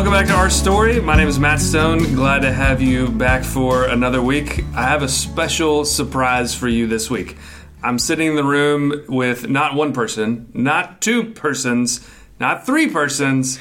Welcome back to our story. My name is Matt Stone. Glad to have you back for another week. I have a special surprise for you this week. I'm sitting in the room with not one person, not two persons, not three persons,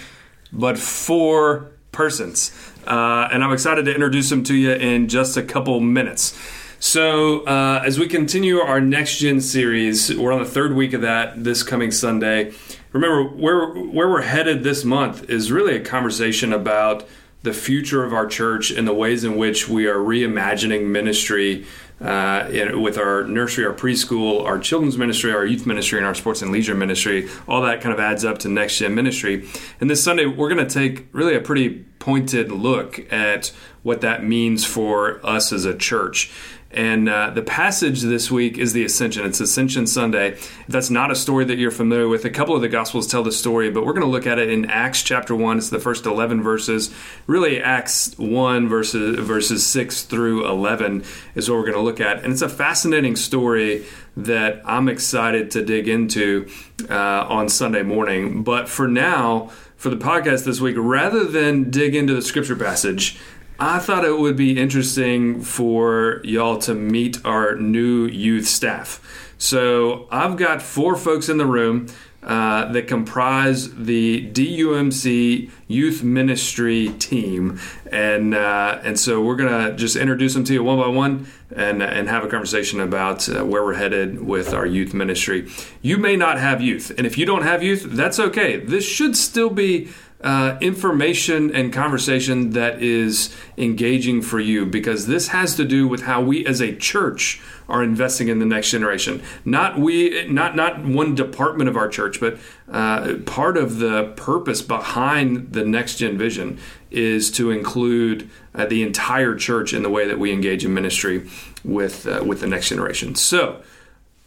but four persons. Uh, and I'm excited to introduce them to you in just a couple minutes. So, uh, as we continue our Next Gen series, we're on the third week of that this coming Sunday. Remember, where, where we're headed this month is really a conversation about the future of our church and the ways in which we are reimagining ministry uh, in, with our nursery, our preschool, our children's ministry, our youth ministry, and our sports and leisure ministry. All that kind of adds up to next gen ministry. And this Sunday, we're going to take really a pretty pointed look at what that means for us as a church. And uh, the passage this week is the Ascension. It's Ascension Sunday. If that's not a story that you're familiar with. A couple of the Gospels tell the story, but we're going to look at it in Acts chapter 1. It's the first 11 verses. Really, Acts 1, verses, verses 6 through 11 is what we're going to look at. And it's a fascinating story that I'm excited to dig into uh, on Sunday morning. But for now, for the podcast this week, rather than dig into the scripture passage, I thought it would be interesting for y'all to meet our new youth staff. So I've got four folks in the room uh, that comprise the DUMC Youth Ministry team, and uh, and so we're gonna just introduce them to you one by one, and and have a conversation about uh, where we're headed with our youth ministry. You may not have youth, and if you don't have youth, that's okay. This should still be uh, information and conversation that is engaging for you because this has to do with how we as a church are investing in the next generation. Not we, not not one department of our church, but uh, part of the purpose behind the next gen vision is to include uh, the entire church in the way that we engage in ministry with uh, with the next generation. So.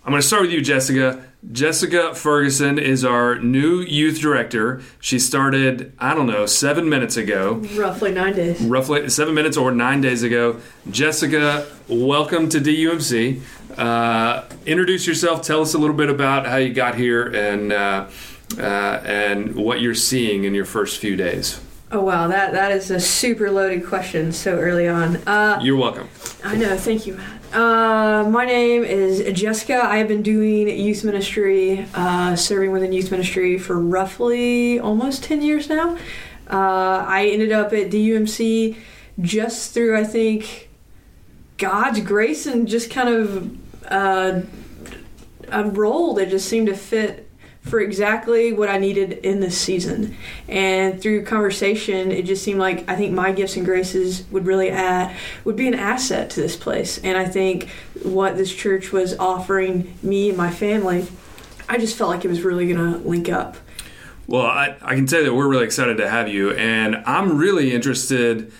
I'm going to start with you, Jessica. Jessica Ferguson is our new youth director. She started, I don't know, seven minutes ago. Roughly nine days. Roughly seven minutes or nine days ago. Jessica, welcome to DUMC. Uh, introduce yourself. Tell us a little bit about how you got here and uh, uh, and what you're seeing in your first few days. Oh wow, that that is a super loaded question so early on. Uh, You're welcome. I know, thank you, Matt. Uh, my name is Jessica. I have been doing youth ministry, uh, serving within youth ministry for roughly almost 10 years now. Uh, I ended up at DUMC just through, I think, God's grace and just kind of uh, a role that just seemed to fit for exactly what I needed in this season. And through conversation, it just seemed like I think my gifts and graces would really add would be an asset to this place. And I think what this church was offering me and my family, I just felt like it was really going to link up. Well, I, I can tell you that we're really excited to have you, and I'm really interested.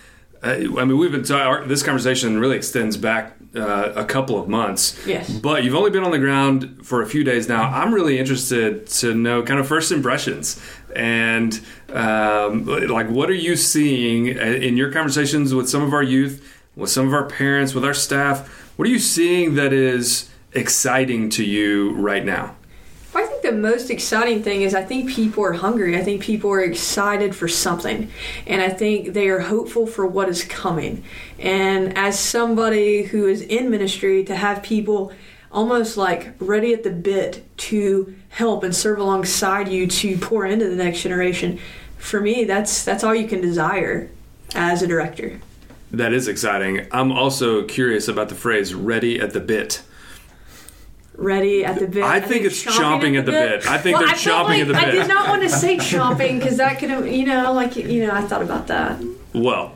Uh, I mean, we've been talking. This conversation really extends back uh, a couple of months. Yes. But you've only been on the ground for a few days now. I'm really interested to know kind of first impressions and um, like what are you seeing in your conversations with some of our youth, with some of our parents, with our staff? What are you seeing that is exciting to you right now? The most exciting thing is I think people are hungry. I think people are excited for something. And I think they are hopeful for what is coming. And as somebody who is in ministry, to have people almost like ready at the bit to help and serve alongside you to pour into the next generation, for me, that's that's all you can desire as a director. That is exciting. I'm also curious about the phrase ready at the bit ready at the bit. I, I think, it's chomping, at the, bit. bit. I think well, they're I chomping like at the bit. I did not want to say chomping because that could have, you know, like you know, I thought about that. Well,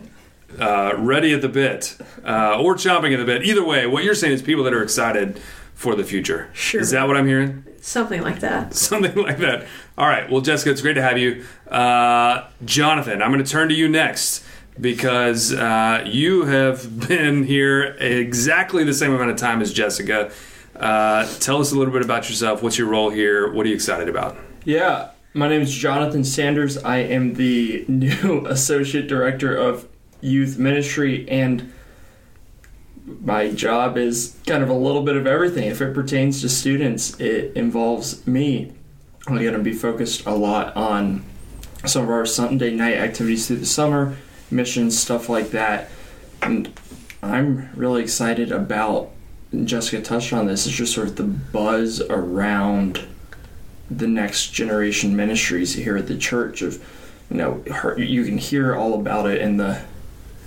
uh, ready at the bit uh, or chomping at the bit. Either way, what you're saying is people that are excited for the future. Sure. Is that what I'm hearing? Something like that. Something like that. All right. Well, Jessica, it's great to have you. Uh, Jonathan, I'm going to turn to you next because uh, you have been here exactly the same amount of time as Jessica. Uh, tell us a little bit about yourself. What's your role here? What are you excited about? Yeah, my name is Jonathan Sanders. I am the new Associate Director of Youth Ministry, and my job is kind of a little bit of everything. If it pertains to students, it involves me. I'm going to be focused a lot on some of our Sunday night activities through the summer, missions, stuff like that. And I'm really excited about. Jessica touched on this. It's just sort of the buzz around the next generation ministries here at the church. Of you know, her, you can hear all about it in the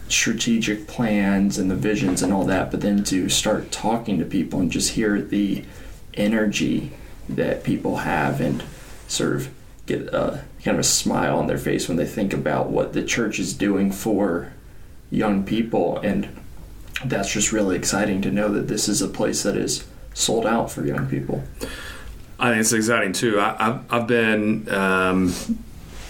strategic plans and the visions and all that, but then to start talking to people and just hear the energy that people have and sort of get a kind of a smile on their face when they think about what the church is doing for young people and that's just really exciting to know that this is a place that is sold out for young people. I think it's exciting too. I, have I've been um,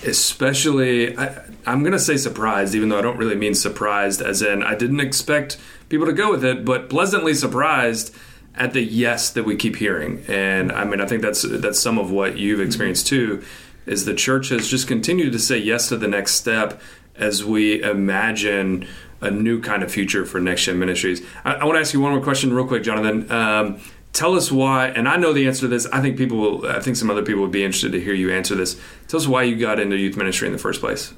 especially, I, I'm going to say surprised, even though I don't really mean surprised, as in I didn't expect people to go with it, but pleasantly surprised at the yes that we keep hearing. And I mean, I think that's that's some of what you've experienced too. Is the church has just continued to say yes to the next step as we imagine a new kind of future for Next Gen Ministries. I, I want to ask you one more question, real quick, Jonathan. Um, tell us why, and I know the answer to this. I think people will. I think some other people would be interested to hear you answer this. Tell us why you got into youth ministry in the first place.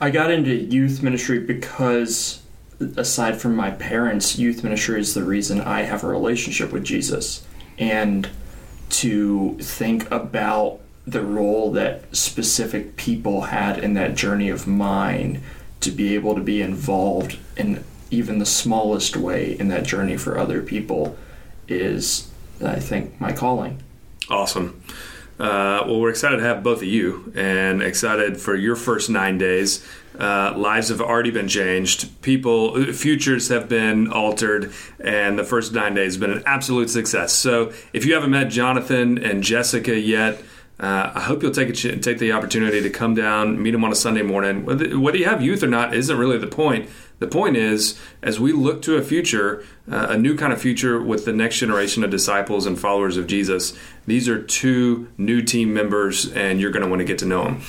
I got into youth ministry because, aside from my parents, youth ministry is the reason I have a relationship with Jesus, and to think about the role that specific people had in that journey of mine to be able to be involved in even the smallest way in that journey for other people is, I think, my calling. Awesome. Uh, well, we're excited to have both of you and excited for your first nine days. Uh, lives have already been changed. People, futures have been altered, and the first nine days have been an absolute success. So, if you haven't met Jonathan and Jessica yet, uh, I hope you'll take a, take the opportunity to come down, meet them on a Sunday morning. Whether, whether you have youth or not isn't really the point. The point is, as we look to a future, uh, a new kind of future with the next generation of disciples and followers of Jesus, these are two new team members, and you're going to want to get to know them.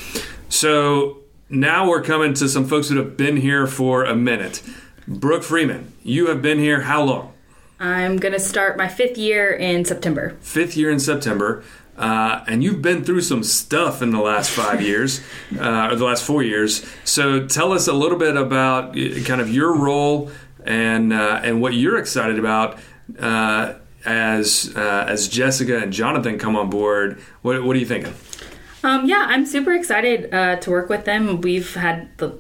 So now we're coming to some folks that have been here for a minute. Brooke Freeman, you have been here how long? I'm going to start my fifth year in September. Fifth year in September. Uh, and you've been through some stuff in the last five years, uh, or the last four years. So tell us a little bit about uh, kind of your role and uh, and what you're excited about uh, as uh, as Jessica and Jonathan come on board. What, what are you thinking? Um, yeah, I'm super excited to work with them. We've had the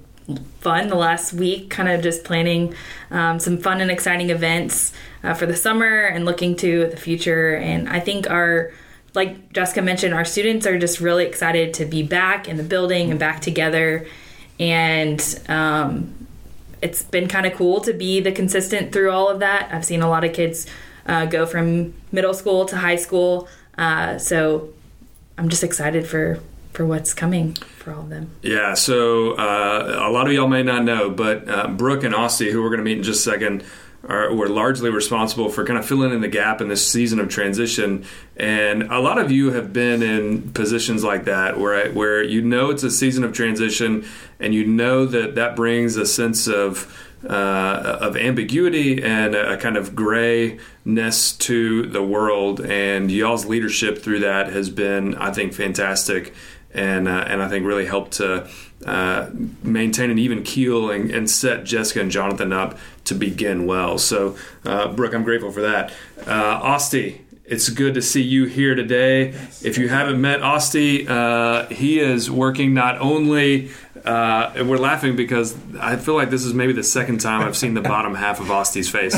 fun the last week, kind of just planning um, some fun and exciting events for the summer and looking to the future. And I think our like Jessica mentioned, our students are just really excited to be back in the building and back together. And um, it's been kind of cool to be the consistent through all of that. I've seen a lot of kids uh, go from middle school to high school. Uh, so I'm just excited for for what's coming for all of them. Yeah, so uh, a lot of y'all may not know, but uh, Brooke and Austin, who we're going to meet in just a second, are, were largely responsible for kind of filling in the gap in this season of transition. And a lot of you have been in positions like that where where you know it's a season of transition, and you know that that brings a sense of uh, of ambiguity and a, kind of grayness to the world. And y'all's leadership through that has been, I think, fantastic, and uh, and I think really helped to uh, maintain an even keel and, and, set Jessica and Jonathan up to begin well. So, uh, Brooke, I'm grateful for that. Uh, Asti, it's good to see you here today. If you haven't met Asti, uh, he is working not only uh, and we're laughing because I feel like this is maybe the second time I've seen the bottom half of Asti's face.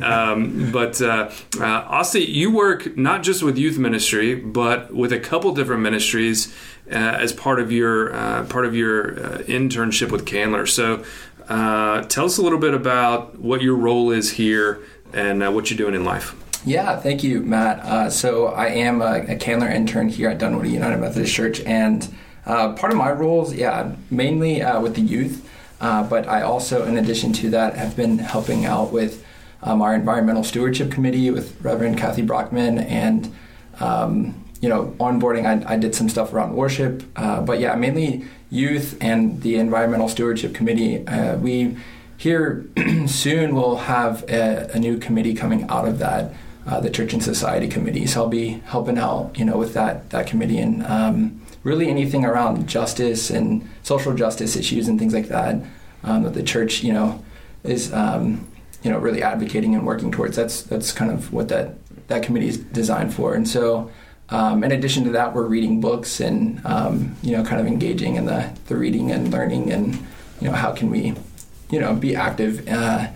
Um, but uh, uh, Asti, you work not just with youth ministry, but with a couple different ministries as part of your uh, part of your uh, internship with Candler. So, tell us a little bit about what your role is here and what you're doing in life. Yeah, thank you, Matt. so I am a, a Candler intern here at Dunwoody United Methodist Church, and uh, part of my roles, yeah, mainly uh, with the youth, uh, but I also, in addition to that, have been helping out with um, our environmental stewardship committee with Reverend Kathy Brockman and. Um, you know, onboarding, I, I, did some stuff around worship, uh, but yeah, mainly youth and the environmental stewardship committee. Uh, we here soon will have a, a, new committee coming out of that uh, the Church and Society Committee. So I'll be helping out, you know, with that that committee and um, really anything around justice and social justice issues and things like that um, that the church, you know, is um, you know really advocating and working towards. That's that's kind of what that that committee is designed for. And so. Um, in addition to that, we're reading books and um, you know, kind of engaging in the, the reading and learning, and you know, how can we, you know, be active uh,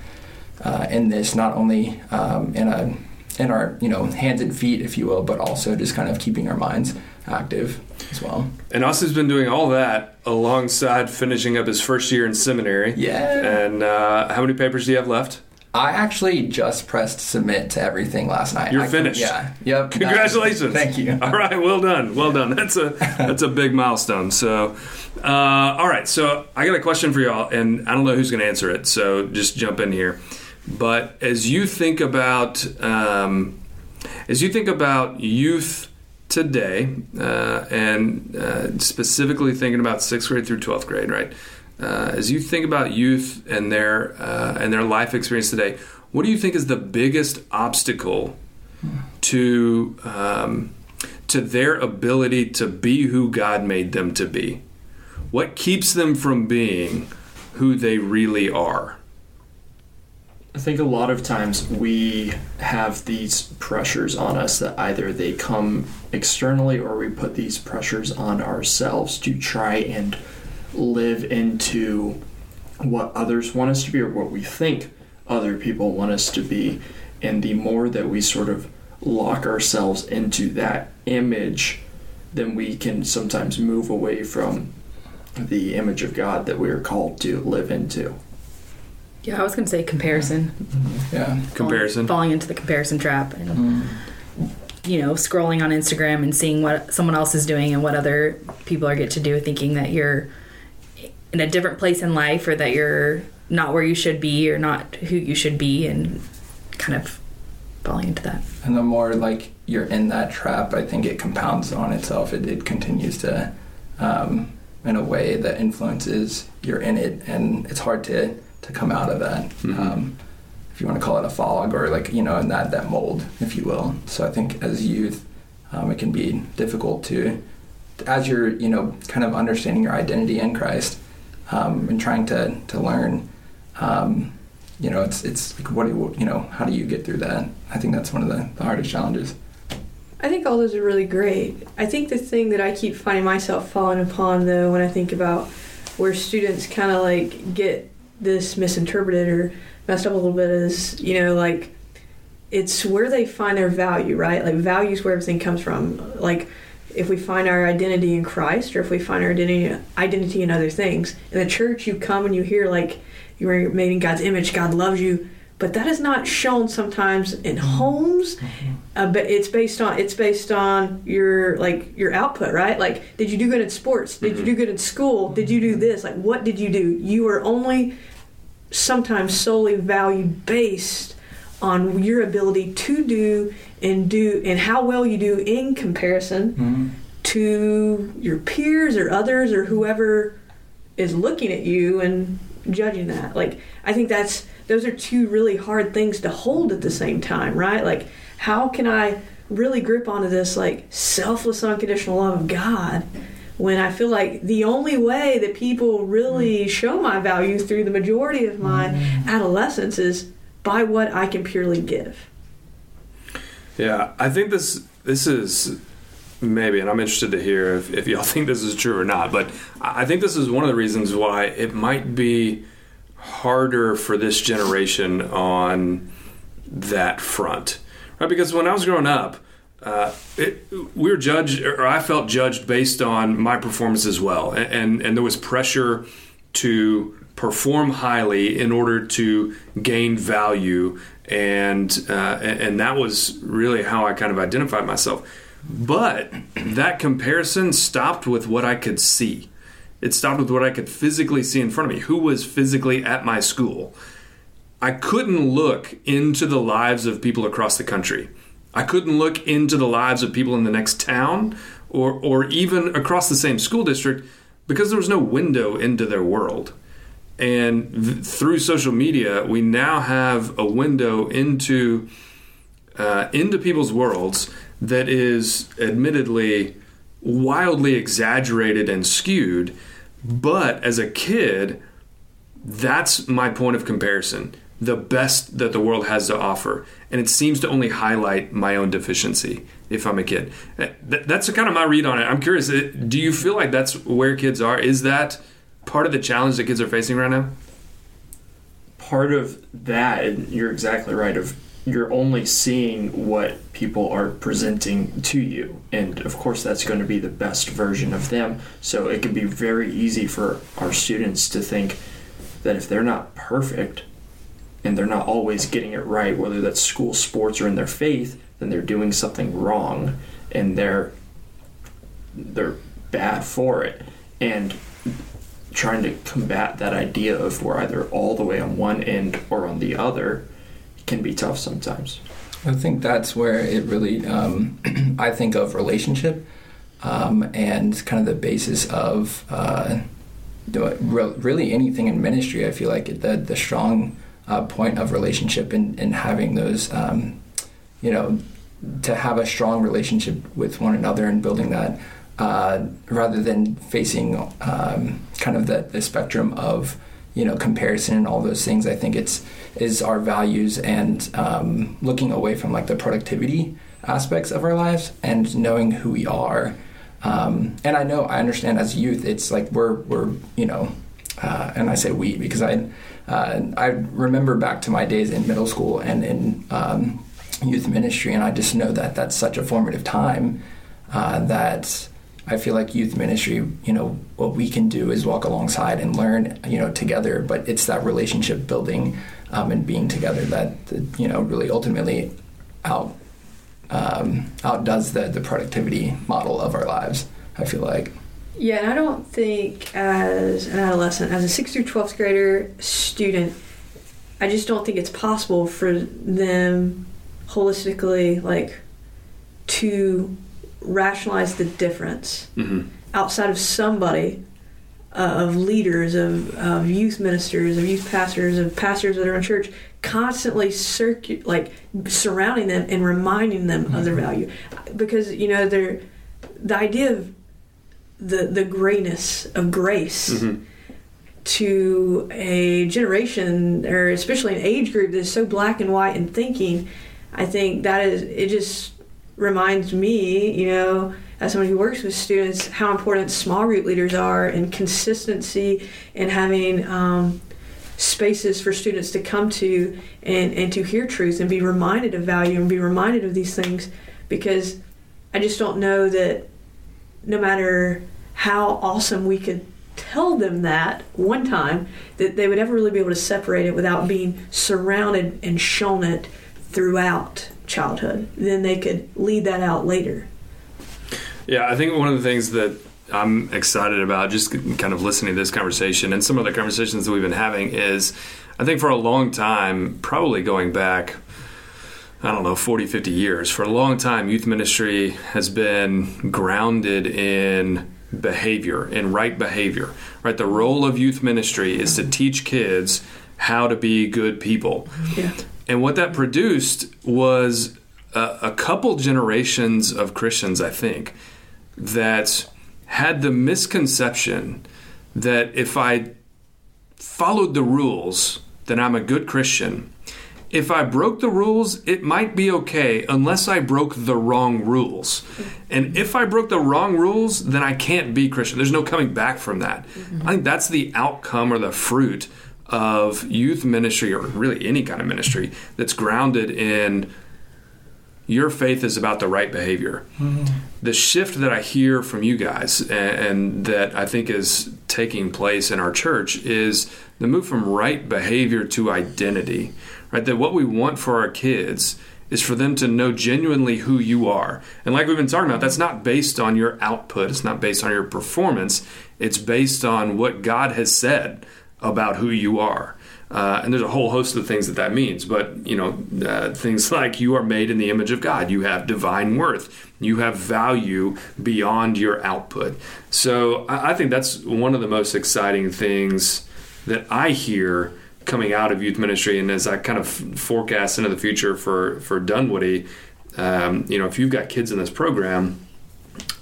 uh, in this, not only um, in a in our you know hands and feet, if you will, but also just kind of keeping our minds active as well. And Austin's been doing all that alongside finishing up his first year in seminary. Yeah. And uh, how many papers do you have left? I actually just pressed submit to everything last night. You're I- finished. Yeah. Yep. Congratulations! Thank you. All right, well done, well done. That's a that's a big milestone. So, uh, all right. So I got a question for y'all, and I don't know who's going to answer it. So just jump in here. But as you think about um, as you think about youth today, uh, and uh, specifically thinking about sixth grade through twelfth grade, right? Uh, as you think about youth and their uh, and their life experience today, what do you think is the biggest obstacle to um, to their ability to be who God made them to be? What keeps them from being who they really are? I think a lot of times we have these pressures on us that either they come externally or we put these pressures on ourselves to try and live into what others want us to be or what we think other people want us to be. And the more that we sort of lock ourselves into that image, then we can sometimes move away from the image of God that we are called to live into. Yeah, I was going to say comparison. Mm-hmm. Yeah. Comparison. Falling, falling into the comparison trap and, mm-hmm. you know, scrolling on Instagram and seeing what someone else is doing and what other people are get to do, thinking that you're in a different place in life or that you're not where you should be or not who you should be and kind of falling into that. And the more like you're in that trap, I think it compounds on itself. It, it continues to, um, in a way that influences you're in it, and it's hard to to come out of that. Mhm. Um, if you want to call it a fog or like you know in that that mold, if you will. So I think as youth, um, it can be difficult to, as you're you know kind of understanding your identity in Christ, um, and trying to to learn. Um, you know, it's it's like what do you, know? How do you get through that? I think that's one of the, the hardest challenges. I think all those are really great. I think the thing that I keep finding myself falling upon, though, when I think about where students kind of like get this misinterpreted or messed up a little bit is, you know, like it's where they find their value, right? Like value is where everything comes from. Like if we find our identity in Christ or if we find our identity identity in other things. In the church, you come and you hear like you were made in God's image, God loves you, but that is not shown sometimes in mm-hmm. homes. Mm-hmm. Uh, but it's based on it's based on your like your output, right? Like, did you do good in sports? Did you mm-hmm. do good in school? Did you do this? Like, what did you do? You are only sometimes solely value based on your ability to do and do and how well you do in comparison mm-hmm. to your peers or others or whoever is looking at you and judging that. Like I think that's those are two really hard things to hold at the same time, right? Like how can I really grip onto this like selfless unconditional love of God when I feel like the only way that people really mm-hmm. show my value through the majority of my mm-hmm. adolescence is by what I can purely give. Yeah, I think this this is maybe, and I'm interested to hear if, if y'all think this is true or not. But I think this is one of the reasons why it might be harder for this generation on that front, right? Because when I was growing up, uh, it, we were judged, or I felt judged based on my performance as well, and and, and there was pressure to perform highly in order to gain value, and uh, and that was really how I kind of identified myself. But that comparison stopped with what I could see. It stopped with what I could physically see in front of me. Who was physically at my school? I couldn't look into the lives of people across the country. I couldn't look into the lives of people in the next town or, or even across the same school district because there was no window into their world. And th- through social media, we now have a window into uh, into people's worlds that is admittedly wildly exaggerated and skewed. But as a kid, that's my point of comparison. The best that the world has to offer. And it seems to only highlight my own deficiency if I'm a kid. That's kind of my read on it. I'm curious, uh, do you feel like that's where kids are? Is that part of the challenge that kids are facing right now? Part of that, and you're exactly right, of you're only seeing what people are presenting to you. And of course, that's going to be the best version of them. So it can be very easy for our students to think that if they're not perfect and they're not always getting it right, whether that's school, sports, or in their faith, then they're doing something wrong and they're they're bad for it. And trying to combat that idea of we're either all the way on one end or on the other can be tough sometimes. I think that's where it really, um, I think of relationship um, and kind of the basis of uh, really anything in ministry. I feel like the, the strong uh, point of relationship and, and having those, um, you know, to have a strong relationship with one another and building that uh, rather than facing um, kind of the, the spectrum of you know comparison and all those things i think it's is our values and um, looking away from like the productivity aspects of our lives and knowing who we are. Um, and i know i understand as youth it's like we're we're you know uh, and i say we because i uh, i remember back to my days in middle school and in um, youth ministry and i just know that that's such a formative time uh, that I feel like youth ministry, you know, what we can do is walk alongside and learn, you know, together. But it's that relationship building um, and being together that, you know, really ultimately out um, outdoes the the productivity model of our lives. I feel like. Yeah, and I don't think as an adolescent, as a sixth through twelfth grader student, I just don't think it's possible for them holistically like to rationalize the difference mm-hmm. outside of somebody uh, of leaders of, of youth ministers of youth pastors of pastors that are in church constantly circu- like surrounding them and reminding them mm-hmm. of their mm-hmm. value because you know they're the idea of the the grayness of grace mm-hmm. to a generation or especially an age group that's so black and white in thinking i think that is it just reminds me, you know, as someone who works with students, how important small group leaders are and consistency and having um, spaces for students to come to and, and to hear truth and be reminded of value and be reminded of these things because I just don't know that no matter how awesome we could tell them that one time that they would ever really be able to separate it without being surrounded and shown it throughout childhood. Then they could lead that out later. Yeah, I think one of the things that I'm excited about, just kind of listening to this conversation and some of the conversations that we've been having, is I think for a long time, probably going back, I don't know, 40, 50 years, for a long time, youth ministry has been grounded in behavior, in right behavior. Right, the role of youth ministry is to teach kids how to be good people. Yeah. And what that produced was a, a couple generations of Christians, I think, that had the misconception that if I followed the rules, then I'm a good Christian. If I broke the rules, it might be okay unless I broke the wrong rules. And if I broke the wrong rules, then I can't be Christian. There's no coming back from that. Mm-hmm. I think that's the outcome or the fruit of youth ministry or really any kind of ministry that's grounded in your faith is about the right behavior. Mm-hmm. The shift that I hear from you guys and, and, that I think is taking place in our church is the move from right behavior to identity. Right? That what we want for our kids is for them to know genuinely who you are. And like we've been talking about, that's not based on your output, it's not based on your performance, it's based on what God has said about who you are. Uh, and there's a whole host of things that that means. But, you know, uh, things like you are made in the image of God, you have divine worth, you have value beyond your output. So I, I think that's one of the most exciting things that I hear coming out of youth ministry, and as I kind of forecast into the future for for Dunwoody, um, you know, if you've got kids in this program,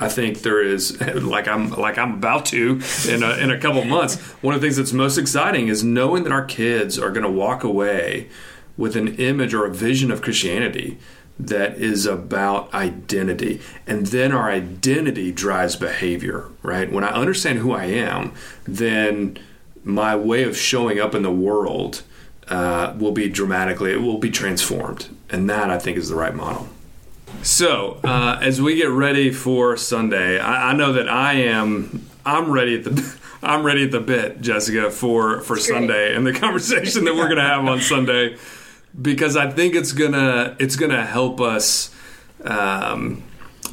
I think there is like I'm like I'm about to in a, in a couple months. One of the things that's most exciting is knowing that our kids are going to walk away with an image or a vision of Christianity that is about identity. And then our identity drives behavior, right? When I understand who I am, then my way of showing up in the world uh, will be dramatically, it will be transformed. And that I think is the right model. So, uh, as we get ready for Sunday, I, I, know that I am. I'm ready at the. I'm ready at the bit, Jessica, for for Sunday and the conversation that we're going to have on Sunday, because I think it's gonna it's gonna help us um,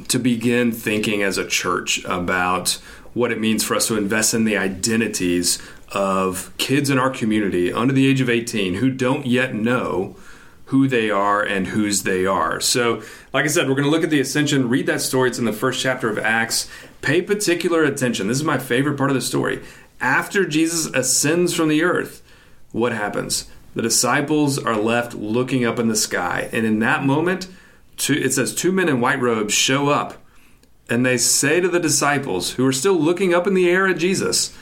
to begin thinking as a church about what it means for us to invest in the identities of kids in our community under the age of 18 who don't yet know who they are and whose they are. So, like I said, we're going to look at the ascension, read that story. It's in the first chapter of Acts. Pay particular attention. This is my favorite part of the story. After Jesus ascends from the earth, what happens? The disciples are left looking up in the sky. And in that moment, two, it says two men in white robes show up and they say to the disciples who are still looking up in the air at Jesus,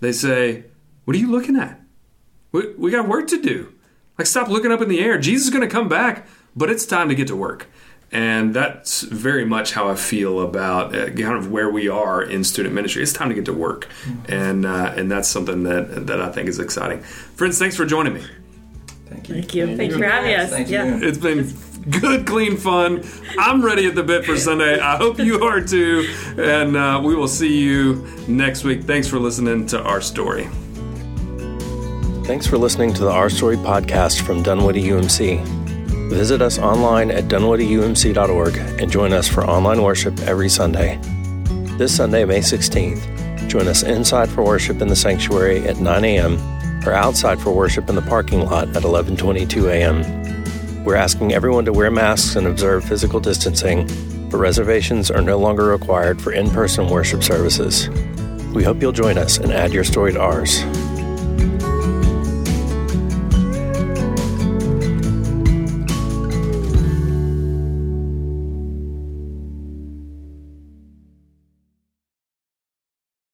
they say, What are you looking at? We, we got work to do. Like, stop looking up in the air. Jesus is going to come back, but it's time to get to work. And that's very much how I feel about uh, kind of where we are in student ministry. It's time to get to work, mm-hmm. and uh, and that's something that that I think is exciting. Friends, thanks for joining me. Thank you. Thank you. Thanks for having us. Thank yeah. It's been good, clean fun. I'm ready at the bit for Sunday. I hope you are too. And uh, we will see you next week. Thanks for listening to our story. Thanks for listening to the Our Story podcast from Dunwoody UMC. Visit us online at dunwoodyumc.org and join us for online worship every Sunday. This Sunday, May 16th, join us inside for worship in the sanctuary at 9 a.m. or outside for worship in the parking lot at 11:22 a.m. We're asking everyone to wear masks and observe physical distancing, but reservations are no longer required for in-person worship services. We hope you'll join us and add your story to ours.